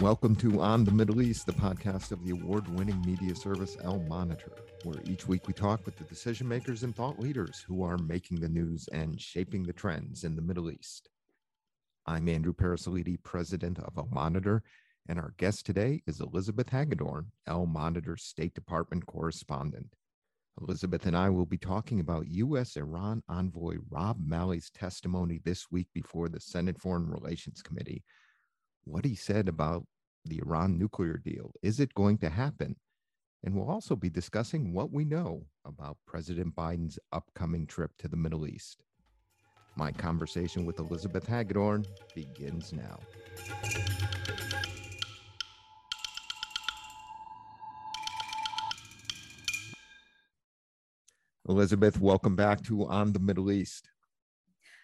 Welcome to On the Middle East, the podcast of the award winning media service Al Monitor, where each week we talk with the decision makers and thought leaders who are making the news and shaping the trends in the Middle East. I'm Andrew Parasiliti, president of Al Monitor, and our guest today is Elizabeth Hagedorn, Al Monitor's State Department correspondent. Elizabeth and I will be talking about U.S. Iran envoy Rob Malley's testimony this week before the Senate Foreign Relations Committee what he said about the Iran nuclear deal. Is it going to happen? And we'll also be discussing what we know about President Biden's upcoming trip to the Middle East. My conversation with Elizabeth Hagedorn begins now. Elizabeth, welcome back to On the Middle East.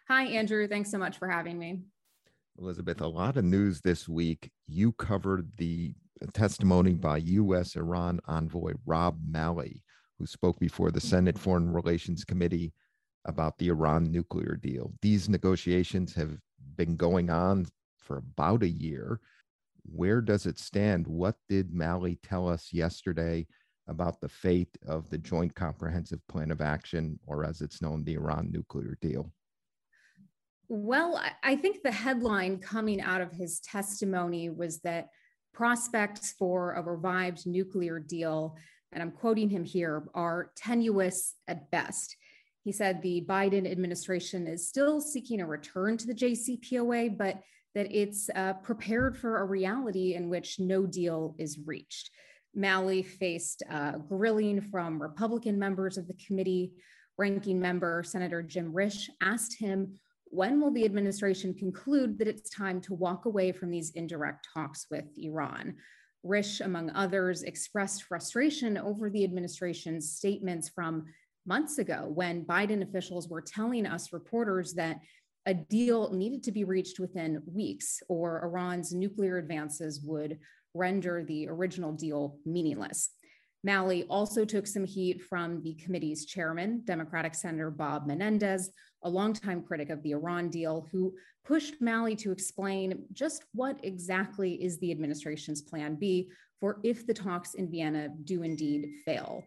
Hi, Andrew. Thanks so much for having me. Elizabeth, a lot of news this week. You covered the uh, testimony by U.S. Iran envoy Rob Malley, who spoke before the mm-hmm. Senate Foreign Relations Committee about the Iran nuclear deal. These negotiations have been going on for about a year. Where does it stand? What did Malley tell us yesterday about the fate of the Joint Comprehensive Plan of Action, or as it's known, the Iran nuclear deal? Well, I think the headline coming out of his testimony was that prospects for a revived nuclear deal, and I'm quoting him here, are tenuous at best. He said the Biden administration is still seeking a return to the JCPOA, but that it's uh, prepared for a reality in which no deal is reached. Malley faced uh, grilling from Republican members of the committee. Ranking member Senator Jim Risch asked him when will the administration conclude that it's time to walk away from these indirect talks with Iran? Risch, among others, expressed frustration over the administration's statements from months ago when Biden officials were telling us reporters that a deal needed to be reached within weeks or Iran's nuclear advances would render the original deal meaningless. Malley also took some heat from the committee's chairman, Democratic Senator Bob Menendez, a longtime critic of the Iran deal, who pushed Malley to explain just what exactly is the administration's plan B for if the talks in Vienna do indeed fail.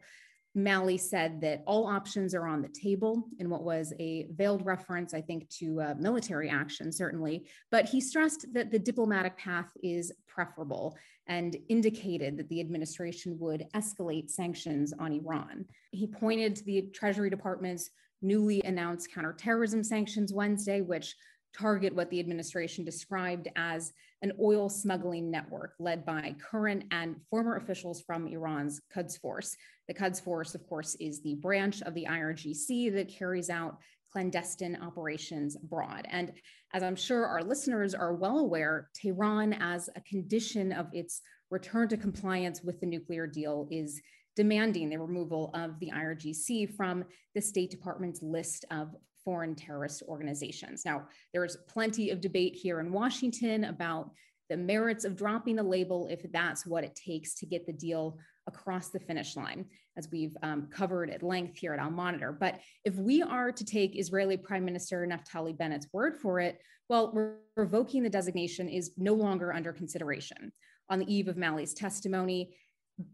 Malley said that all options are on the table in what was a veiled reference, I think, to uh, military action, certainly. But he stressed that the diplomatic path is preferable and indicated that the administration would escalate sanctions on Iran. He pointed to the Treasury Department's newly announced counterterrorism sanctions Wednesday, which target what the administration described as an oil smuggling network led by current and former officials from Iran's Quds Force. The Quds Force, of course, is the branch of the IRGC that carries out clandestine operations abroad. And as I'm sure our listeners are well aware, Tehran, as a condition of its return to compliance with the nuclear deal, is demanding the removal of the IRGC from the State Department's list of foreign terrorist organizations. Now, there's plenty of debate here in Washington about the merits of dropping the label if that's what it takes to get the deal across the finish line, as we've um, covered at length here at Al Monitor. But if we are to take Israeli Prime Minister Naftali Bennett's word for it, well, revoking the designation is no longer under consideration. On the eve of Malley's testimony,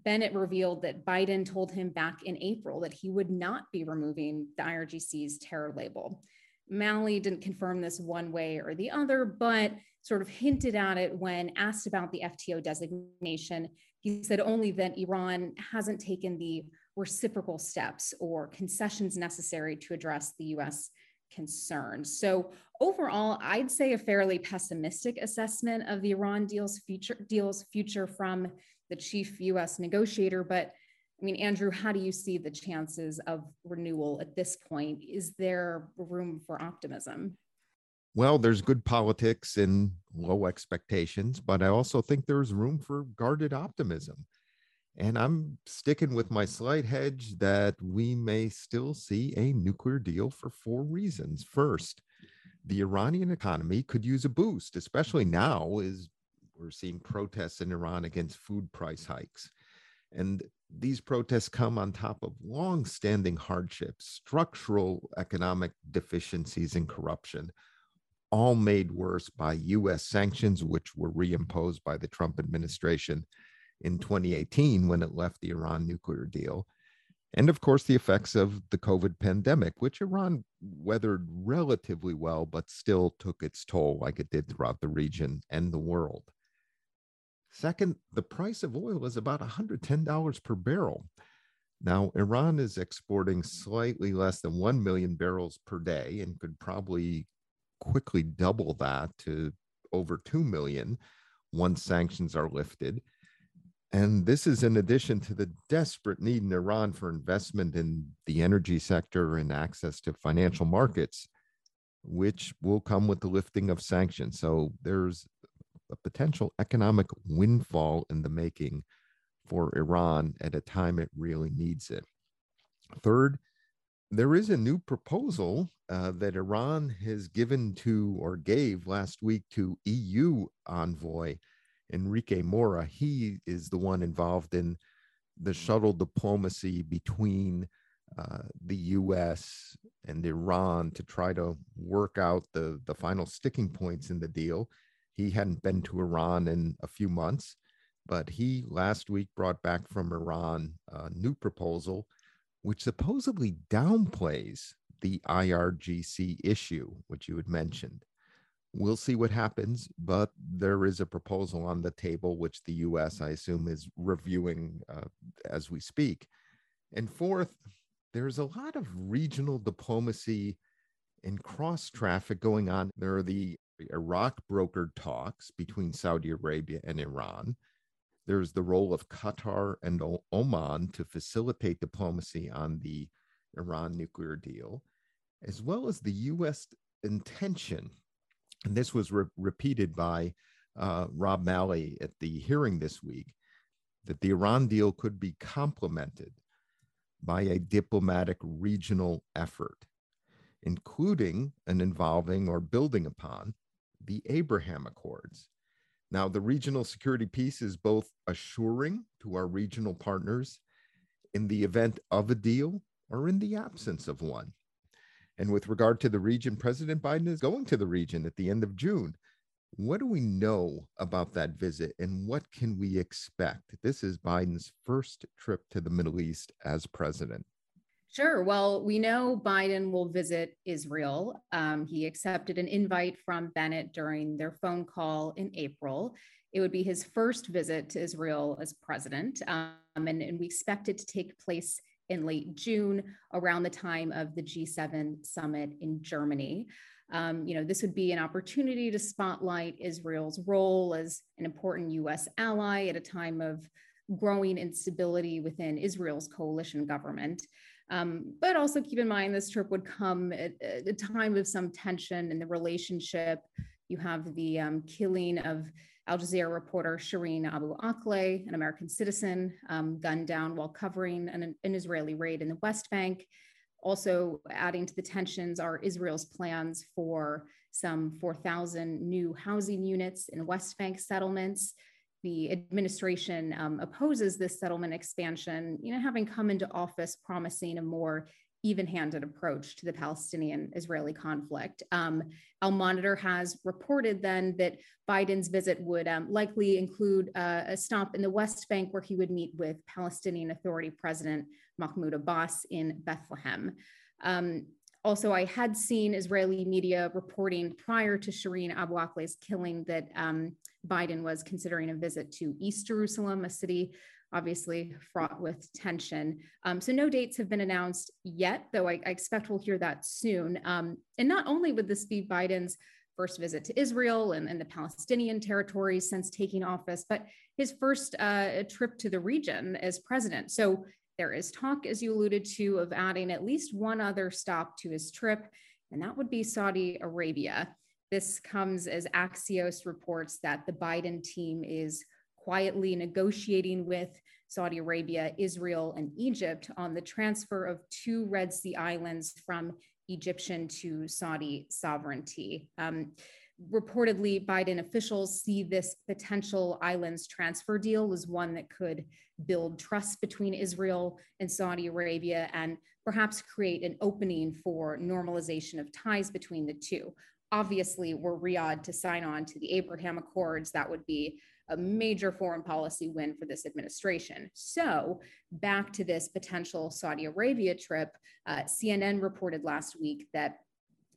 Bennett revealed that Biden told him back in April that he would not be removing the IRGC's terror label. Malley didn't confirm this one way or the other, but sort of hinted at it when asked about the FTO designation. He said only that Iran hasn't taken the reciprocal steps or concessions necessary to address the US concerns. So overall, I'd say a fairly pessimistic assessment of the Iran deal's future deal's future from the chief US negotiator. But I mean, Andrew, how do you see the chances of renewal at this point? Is there room for optimism? Well, there's good politics and low expectations, but I also think there's room for guarded optimism. And I'm sticking with my slight hedge that we may still see a nuclear deal for four reasons. First, the Iranian economy could use a boost, especially now as we're seeing protests in Iran against food price hikes. And these protests come on top of long-standing hardships, structural economic deficiencies and corruption. all made worse by US sanctions, which were reimposed by the Trump administration in 2018 when it left the Iran nuclear deal. And of course, the effects of the COVID pandemic, which Iran weathered relatively well, but still took its toll like it did throughout the region and the world. Second, the price of oil is about $110 per barrel. Now, Iran is exporting slightly less than 1 million barrels per day and could probably quickly double that to over 2 million once sanctions are lifted. And this is in addition to the desperate need in Iran for investment in the energy sector and access to financial markets, which will come with the lifting of sanctions. So there's a potential economic windfall in the making for Iran at a time it really needs it. Third, there is a new proposal uh, that Iran has given to or gave last week to EU envoy Enrique Mora. He is the one involved in the shuttle diplomacy between uh, the US and Iran to try to work out the, the final sticking points in the deal. He hadn't been to Iran in a few months, but he last week brought back from Iran a new proposal which supposedly downplays the IRGC issue, which you had mentioned. We'll see what happens, but there is a proposal on the table, which the US, I assume, is reviewing uh, as we speak. And fourth, there's a lot of regional diplomacy and cross traffic going on. There are the Iraq brokered talks between Saudi Arabia and Iran. There's the role of Qatar and Oman to facilitate diplomacy on the Iran nuclear deal, as well as the U.S. intention. And this was re- repeated by uh, Rob Malley at the hearing this week that the Iran deal could be complemented by a diplomatic regional effort, including an involving or building upon the Abraham Accords. Now, the regional security piece is both assuring to our regional partners in the event of a deal or in the absence of one. And with regard to the region, President Biden is going to the region at the end of June. What do we know about that visit and what can we expect? This is Biden's first trip to the Middle East as president. Sure. Well, we know Biden will visit Israel. Um, he accepted an invite from Bennett during their phone call in April. It would be his first visit to Israel as president, um, and, and we expect it to take place in late June, around the time of the G7 summit in Germany. Um, you know, this would be an opportunity to spotlight Israel's role as an important U.S. ally at a time of growing instability within Israel's coalition government. Um, but also keep in mind this trip would come at, at, a time of some tension in the relationship. You have the um, killing of Al Jazeera reporter Shireen Abu Akleh, an American citizen, um, gunned down while covering an, an Israeli raid in the West Bank. Also, adding to the tensions are Israel's plans for some 4,000 new housing units in West Bank settlements the administration um, opposes this settlement expansion, you know, having come into office promising a more even-handed approach to the Palestinian-Israeli conflict. Um, Al Monitor has reported then that Biden's visit would um, likely include uh, a stop in the West Bank where he would meet with Palestinian Authority President Mahmoud Abbas in Bethlehem. Um, also, I had seen Israeli media reporting prior to Shireen Abu Akleh's killing that um, Biden was considering a visit to East Jerusalem, a city obviously fraught with tension. Um, so no dates have been announced yet, though I, I expect we'll hear that soon. Um, and not only would this be Biden's first visit to Israel and, and the Palestinian territories since taking office, but his first uh, trip to the region as president. So there is talk, as you alluded to, of adding at least one other stop to his trip, and that would be Saudi Arabia. This comes as Axios reports that the Biden team is quietly negotiating with Saudi Arabia, Israel, and Egypt on the transfer of two Red Sea islands from Egyptian to Saudi sovereignty. Um, reportedly, Biden officials see this potential islands transfer deal as one that could build trust between Israel and Saudi Arabia and perhaps create an opening for normalization of ties between the two. Obviously, were Riyadh to sign on to the Abraham Accords, that would be a major foreign policy win for this administration. So, back to this potential Saudi Arabia trip, uh, CNN reported last week that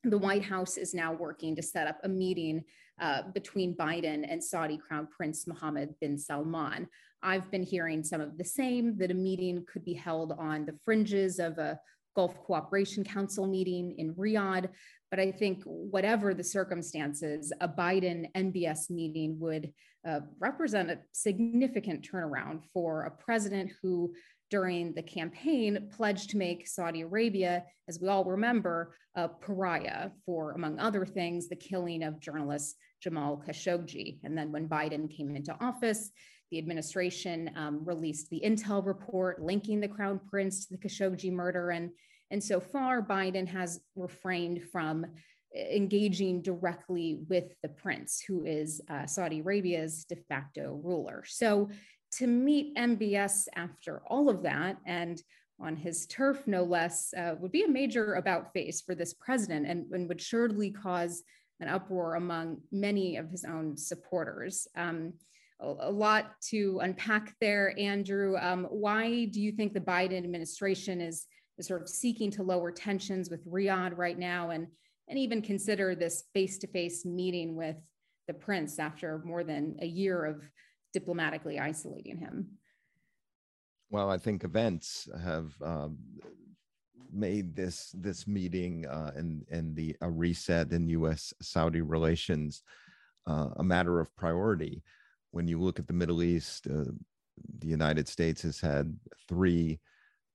the White House is now working to set up a meeting uh, between Biden and Saudi Crown Prince Mohammed bin Salman. I've been hearing some of the same that a meeting could be held on the fringes of a Gulf Cooperation Council meeting in Riyadh. But I think, whatever the circumstances, a Biden MBS meeting would uh, represent a significant turnaround for a president who, during the campaign, pledged to make Saudi Arabia, as we all remember, a pariah for, among other things, the killing of journalist Jamal Khashoggi. And then when Biden came into office, the administration um, released the intel report linking the crown prince to the Khashoggi murder. And, and so far, Biden has refrained from engaging directly with the prince, who is uh, Saudi Arabia's de facto ruler. So to meet MBS after all of that and on his turf, no less, uh, would be a major about face for this president and, and, would surely cause an uproar among many of his own supporters. Um, a, lot to unpack there, Andrew. Um, why do you think the Biden administration is, is sort of seeking to lower tensions with Riyadh right now and, and even consider this face to face meeting with the prince after more than a year of diplomatically isolating him? Well, I think events have um, made this this meeting uh, and and the a reset in U.S. Saudi relations uh, a matter of priority when you look at the Middle East, uh, the United States has had three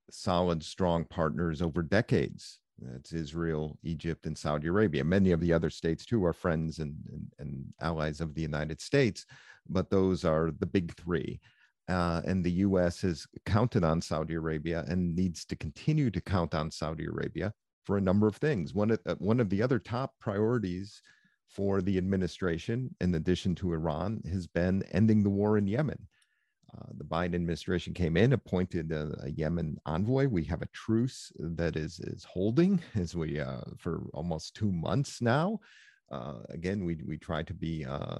solid, strong partners over decades. It's Israel, Egypt, and Saudi Arabia. Many of the other states, too, are friends and, and, and allies of the United States, but those are the big three. Uh, and the U.S. has counted on Saudi Arabia and needs to continue to count on Saudi Arabia for a number of things. One of, uh, one of the other top priorities for the administration, in addition to Iran, has been ending the war in Yemen. Uh, the Biden administration came in, appointed a, a, Yemen envoy. We have a truce that is is holding as we uh, for almost two months now. Uh, again, we we try to be uh,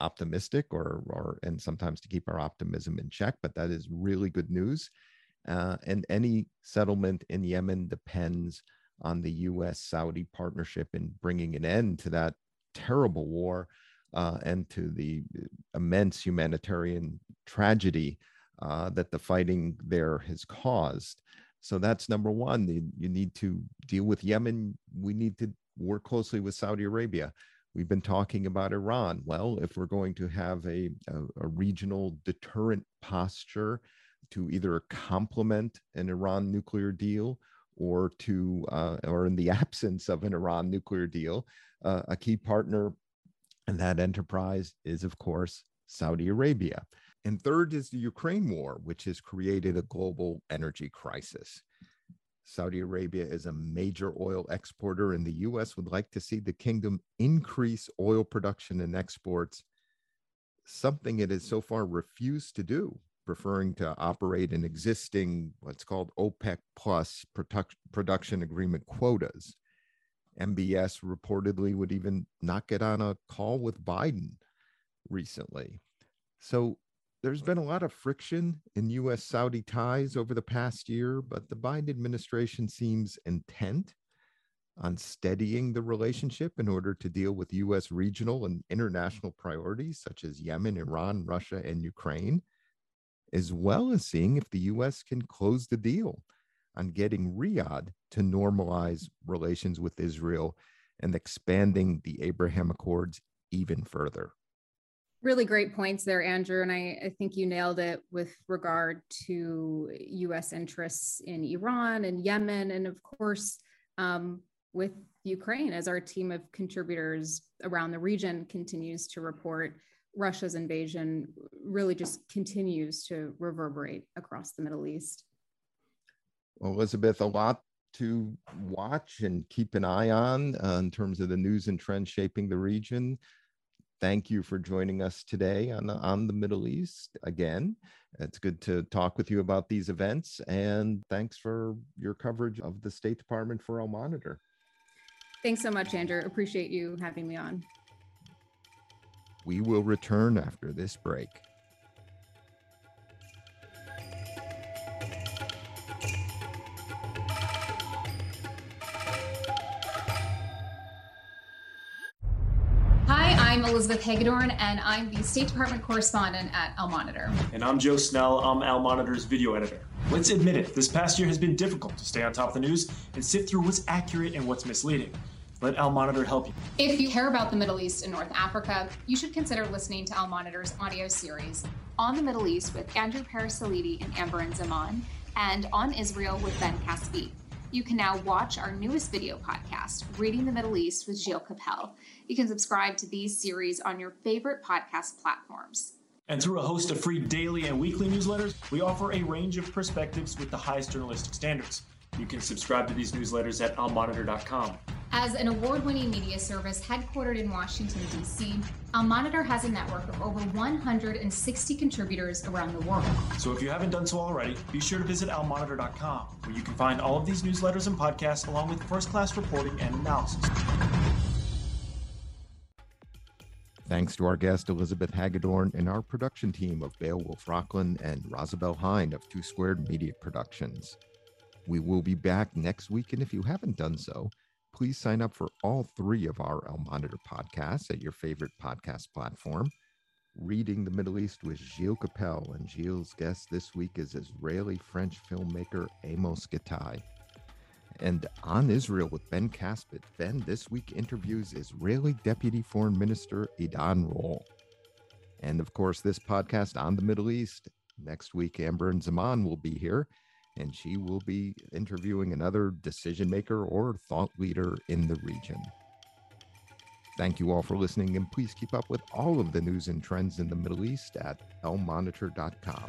optimistic, or or and sometimes to keep our optimism in check. But that is really good news. Uh, and any settlement in Yemen depends on the U.S. Saudi partnership in bringing an end to that terrible war uh, and to the immense humanitarian tragedy uh, that the fighting there has caused. So that's number one. You, you need to deal with Yemen. We need to work closely with Saudi Arabia. We've been talking about Iran. Well, if we're going to have a, a, a regional deterrent posture to either complement an Iran nuclear deal or to uh, or in the absence of an Iran nuclear deal, uh, a key partner in that enterprise is, of course, Saudi Arabia. And third is the Ukraine war, which has created a global energy crisis. Saudi Arabia is a major oil exporter, and the U.S. would like to see the kingdom increase oil production and exports, something it has so far refused to do preferring to operate in existing what's called OPEC plus product, production agreement quotas. MBS reportedly would even not get on a call with Biden recently. So there's been a lot of friction in US Saudi ties over the past year, but the Biden administration seems intent on steadying the relationship in order to deal with US regional and international priorities such as Yemen, Iran, Russia, and Ukraine as well as seeing if the US can close the deal on getting Riyadh to normalize relations with Israel and expanding the Abraham Accords even further. Really great points there, Andrew. And I, I, think you nailed it with regard to US interests in Iran and Yemen, and of course, um, with Ukraine, as our team of contributors around the region continues to report. Russia's invasion really just continues to reverberate across the Middle East. Elizabeth, a lot to watch and keep an eye on uh, in terms of the news and trends shaping the region. Thank you for joining us today on the, on the Middle East again. It's good to talk with you about these events, and thanks for your coverage of the State Department for Al Monitor. Thanks so much, Andrew. Appreciate you having me on. We will return after this break. Elizabeth Hagedorn, and I'm the State Department correspondent at Al Monitor. And I'm Joe Snell. I'm Al Monitor's video editor. Let's admit it, this past year has been difficult to stay on top of the news and sift through what's accurate and what's misleading. Let Al Monitor help you. If you care about the Middle East and North Africa, you should consider listening to Al Monitor's audio series on the Middle East with Andrew Parasiliti and Amberin Zaman, and on Israel with Ben Caspit. You can now watch our newest video podcast, Reading the Middle East with Gilles Kepel. You can subscribe to these series on your favorite podcast platforms. And through a host of free daily and weekly newsletters, we offer a range of perspectives with the highest journalistic standards. You can subscribe to these newsletters at almonitor.com. As an award winning media service headquartered in Washington, D.C., Al Monitor has a network of over 160 contributors around the world. So if you haven't done so already, be sure to visit almonitor.com, where you can find all of these newsletters and podcasts, along with first class reporting and analysis. Thanks to our guest, Elizabeth Hagedorn, and our production team of Beowulf Rockland and Rosabelle Hind of Two Squared Media Productions. We will be back next week, and if you haven't done so, please sign up for all three of our Al Monitor podcasts at your favorite podcast platform. Reading the Middle East with Gilles Kepel, and Gilles' guest this week is Israeli French filmmaker Amos Gitai. And on Israel with Ben Caspit, Ben this week interviews Israeli Deputy Foreign Minister Idan Roll. And of course, this podcast on the Middle East. Next week, Amber and Zaman will be here and she will be interviewing another decision maker or thought leader in the region. Thank you all for listening, and please keep up with all of the news and trends in the Middle East at almonitor.com.